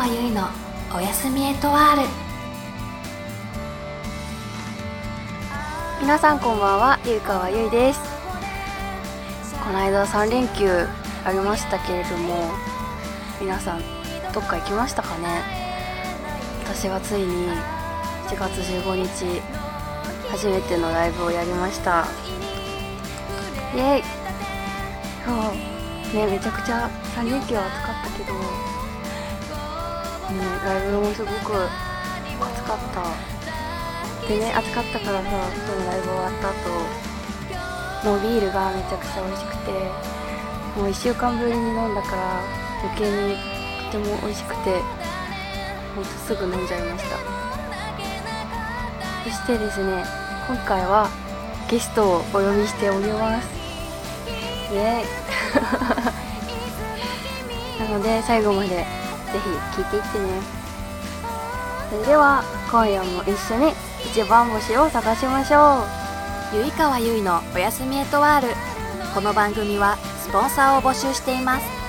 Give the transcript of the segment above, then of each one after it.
川由衣のおやすみエトワール皆さんこんばんはゆいかわゆいです。この間3連休ありましたけれども皆さんどっか行きましたかね？私はついに7月15日初めてのライブをやりました。イエイ。そう。ねめちゃくちゃ3連休は暑かったけど、ライブもすごく暑かった。でね暑かったからさそのライブ終わった後もうビールがめちゃくちゃ美味しくてもう1週間ぶりに飲んだから余計にとても美味しくてほんとすぐ飲んじゃいました。そしてですね今回はゲストをお呼びしております。イエイ。なので最後までぜひ聞いていってね。それでは今夜も一緒に一番星を探しましょう。ゆいかわゆいのおやすみエトワール。この番組はスポンサーを募集しています。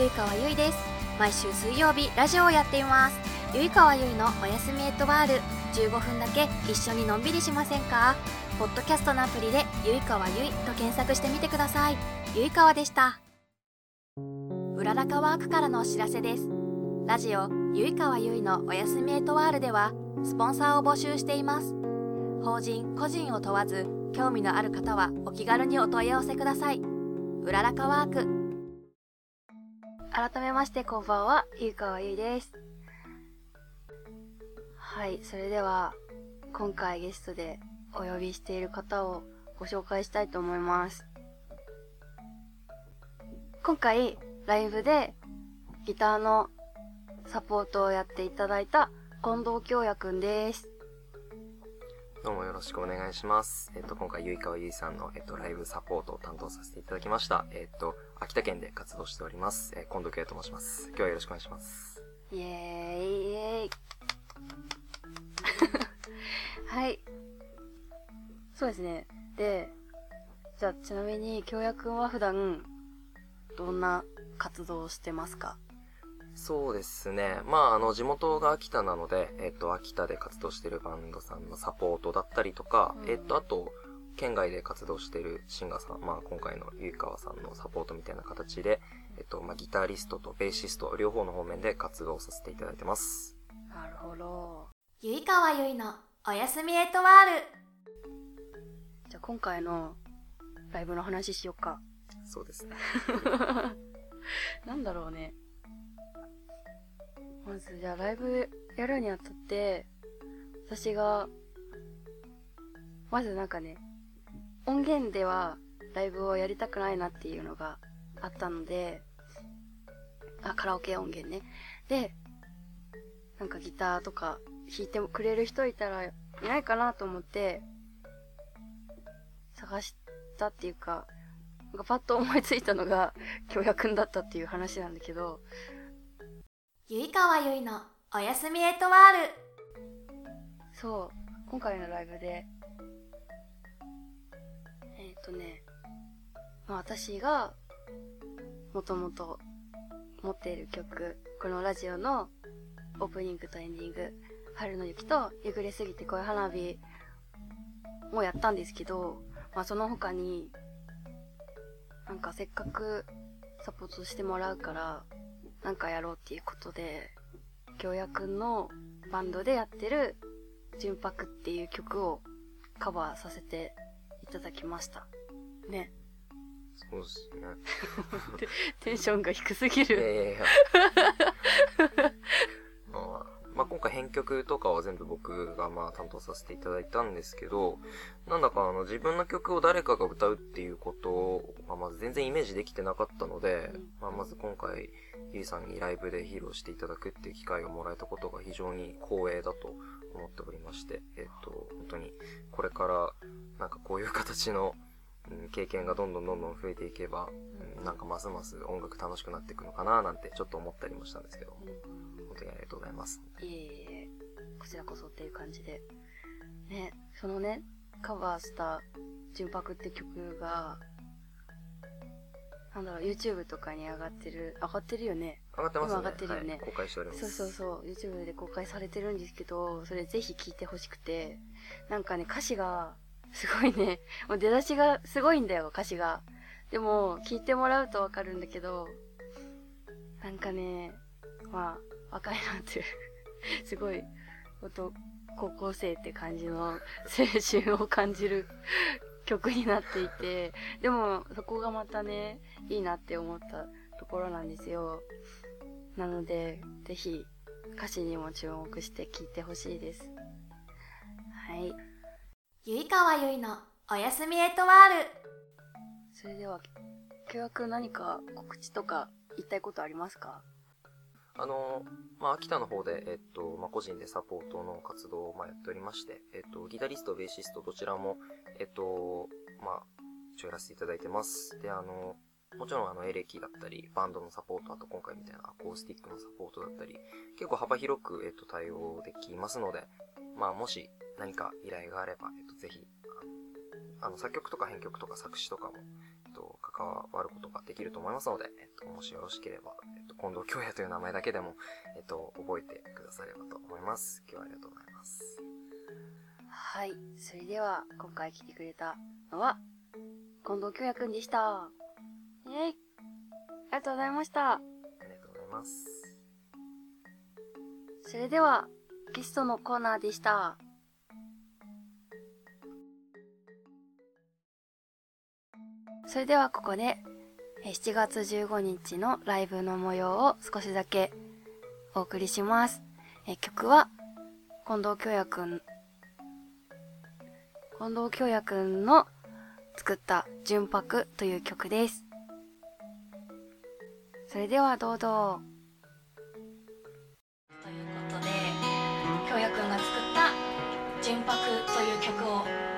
ゆいかわゆいです。毎週水曜日、ラジオをやっています。ゆいかわゆいのおやすみエットワール。15分だけ一緒にのんびりしませんか？ポッドキャストのアプリで、ゆいかわゆいと検索してみてください。ゆいかわでした。うららかワークからのお知らせです。ラジオ、ゆいかわゆいのおやすみエットワールでは、スポンサーを募集しています。法人、個人を問わず、興味のある方はお気軽にお問い合わせください。うららかワーク。改めましてこんばんはゆいかわゆいです。はいそれでは今回ゲストでお呼びしている方をご紹介したいと思います。今回ライブでギターのサポートをやっていただいた近藤京也くんです。どうもよろしくお願いします。えっと、今回、ゆいかわゆいさんの、えっと、ライブサポートを担当させていただきました。えっと、秋田県で活動しております。えー、近藤圭と申します。今日はよろしくお願いします。イエーイイエーイはいそうですねでじゃあちなみに京也くんは普段どんな活動をしてますか？そうですね。まあ、あの、地元が秋田なので、えっと、秋田で活動しているバンドさんのサポートだったりとか、うんえっと、あと、県外で活動しているシンガーさん、まあ、今回のゆいかわさんのサポートみたいな形で、えっと、まあ、ギタリストとベーシスト、両方の方面で活動させていただいてます。なるほどゆいかわゆいのおやすみエトワール。じゃあ今回のライブの話しようかそうですね。なんだろうねまずじゃあライブやるにあたって私がまずなんかね音源ではライブをやりたくないなっていうのがあったのであカラオケ音源ね。でなんかギターとか弾いてくれる人いたらいないかなと思って探したっていうかなんかパッと思いついたのが京也くんだったっていう話なんだけどゆいかわゆいのおやすみエトワール。そう今回のライブでえっ、とね、まあ、私がもともと持っている曲このラジオのオープニングとエンディング「春の雪」と「夕暮れすぎて恋花火」もやったんですけど、まあ、その他になんかせっかくサポートしてもらうからなんかやろうっていうことで京也くんのバンドでやってる「純白」っていう曲をカバーさせていただきましたねそうですね。テンションが低すぎいやるいやいや。まあ、今回編曲とかは全部僕がまあ担当させていただいたんですけど、なんだかあの自分の曲を誰かが歌うっていうことを、まあ、まず全然イメージできてなかったので、まあまず今回、ゆいさんにライブで披露していただくっていう機会をもらえたことが非常に光栄だと思っておりまして、えっと、本当にこれからなんかこういう形の、経験がどんどんどんどん増えていけば、なんかますます音楽楽しくなっていくのかななんてちょっと思ったりもしたんですけど、本当にありがとうございます。いえいえ、こちらこそっていう感じで。ね、そのね、カバーした純白って曲が、なんだろう、YouTube とかに上がってる、上がってるよね。上がってますね。今上がってるよねはい、公開しております。そうそうそう、YouTube で公開されてるんですけど、それぜひ聴いてほしくて、なんかね、歌詞が、すごいね、もう出だしがすごいんだよ、歌詞が。でも、聞いてもらうとわかるんだけど、なんかね、まあ、若いなっていう、すごい、ほんと、高校生って感じの青春を感じる曲になっていて、でも、そこがまたね、いいなって思ったところなんですよ。なので、ぜひ、歌詞にも注目して聴いてほしいです。はい。ゆいかわゆいのおやすみエトワール。それでは、今日く何か告知とか言いたいことありますか？あの、まあ、秋田の方で、えっと、まあ、個人でサポートの活動を、ま、やっておりまして、えっと、ギタリスト、ベーシスト、どちらも、えっと、まあ、一応やらせていただいてます。で、あの、もちろん、あの、エレキだったり、バンドのサポート、あと今回みたいなアコースティックのサポートだったり、結構幅広く、えっと、対応できますので、まあ、もし何か依頼があれば、えっと、ぜひ、あの、作曲とか編曲とか作詞とかも、と、関わることができると思いますので、えっと、もしよろしければ、えっと、近藤京也という名前だけでも、えっと、覚えてくださればと思います。今日はありがとうございます。はい。それでは、今回来てくれたのは、近藤京也くんでした。イェイありがとうございました。ありがとうございます。それでは、ゲストのコーナーでした。それではここで、7月15日のライブの模様を少しだけお送りします。え曲は、近藤京也くん、近藤京也くんの作った純白という曲です。それではどうぞ。ということで、京也くんが作った純白という曲を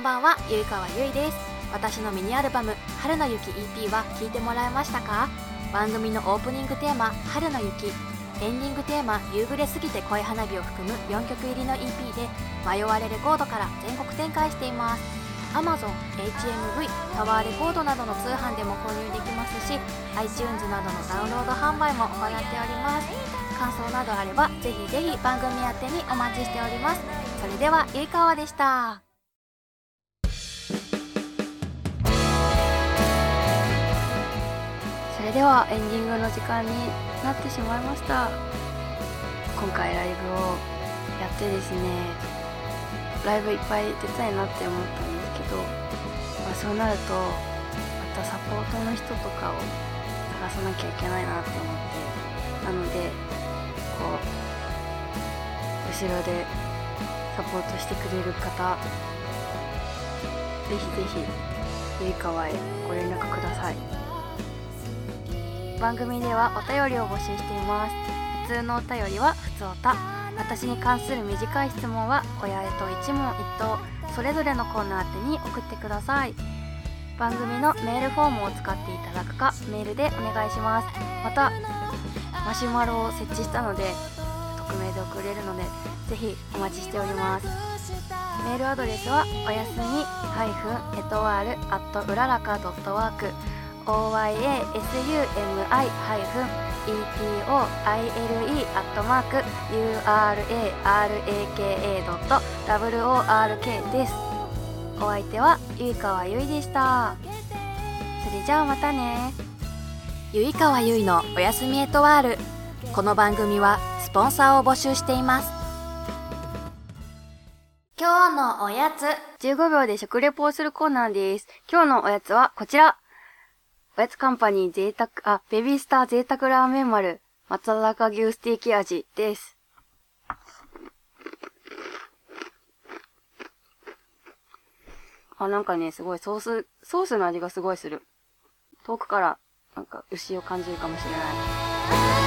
んばんは、ゆいかわゆいです。私のミニアルバム、春の雪 EP は聴いてもらえましたか？番組のオープニングテーマ、春の雪、エンディングテーマ、夕暮れすぎて恋花火を含む4曲入りの EP で、迷われレコードから全国展開しています。Amazon、HMV、タワーレコードなどの通販でも購入できますし、iTunes などのダウンロード販売も行っております。感想などあれば、ぜひぜひ番組宛てにお待ちしております。それでは、ゆいかわでした。れではエンディングの時間になってしまいました。今回ライブをやってですねライブいっぱい出たいなって思ったんですけど、まあ、そうなるとまたサポートの人とかを探さなきゃいけないなって思ってなのでこう後ろでサポートしてくれる方ぜひぜひゆいかわへご連絡ください。番組ではお便りを募集しています。普通のお便りは普通おた。私に関する短い質問は親へと一問一答。それぞれのコーナー宛てに送ってください。番組のメールフォームを使っていただくかメールでお願いします。またマシュマロを設置したので匿名で送れるのでぜひお待ちしております。メールアドレスはおやすみエトワール at うららか .work oyasumi-etoile アットマーク uraraka.work です。お相手はゆいかわゆいでした。それじゃあまたね。ゆいかわゆいのおやすみエトワール。この番組はスポンサーを募集しています。今日のおやつ。15秒で食レポをするコーナーです。今日のおやつはこちらおやつカンパニー贅沢、あ、ベビースター贅沢ラーメン丸、松坂牛ステーキ味です。あ、なんかね、すごいソース、ソースの味がすごいする。遠くから、なんか牛を感じるかもしれない。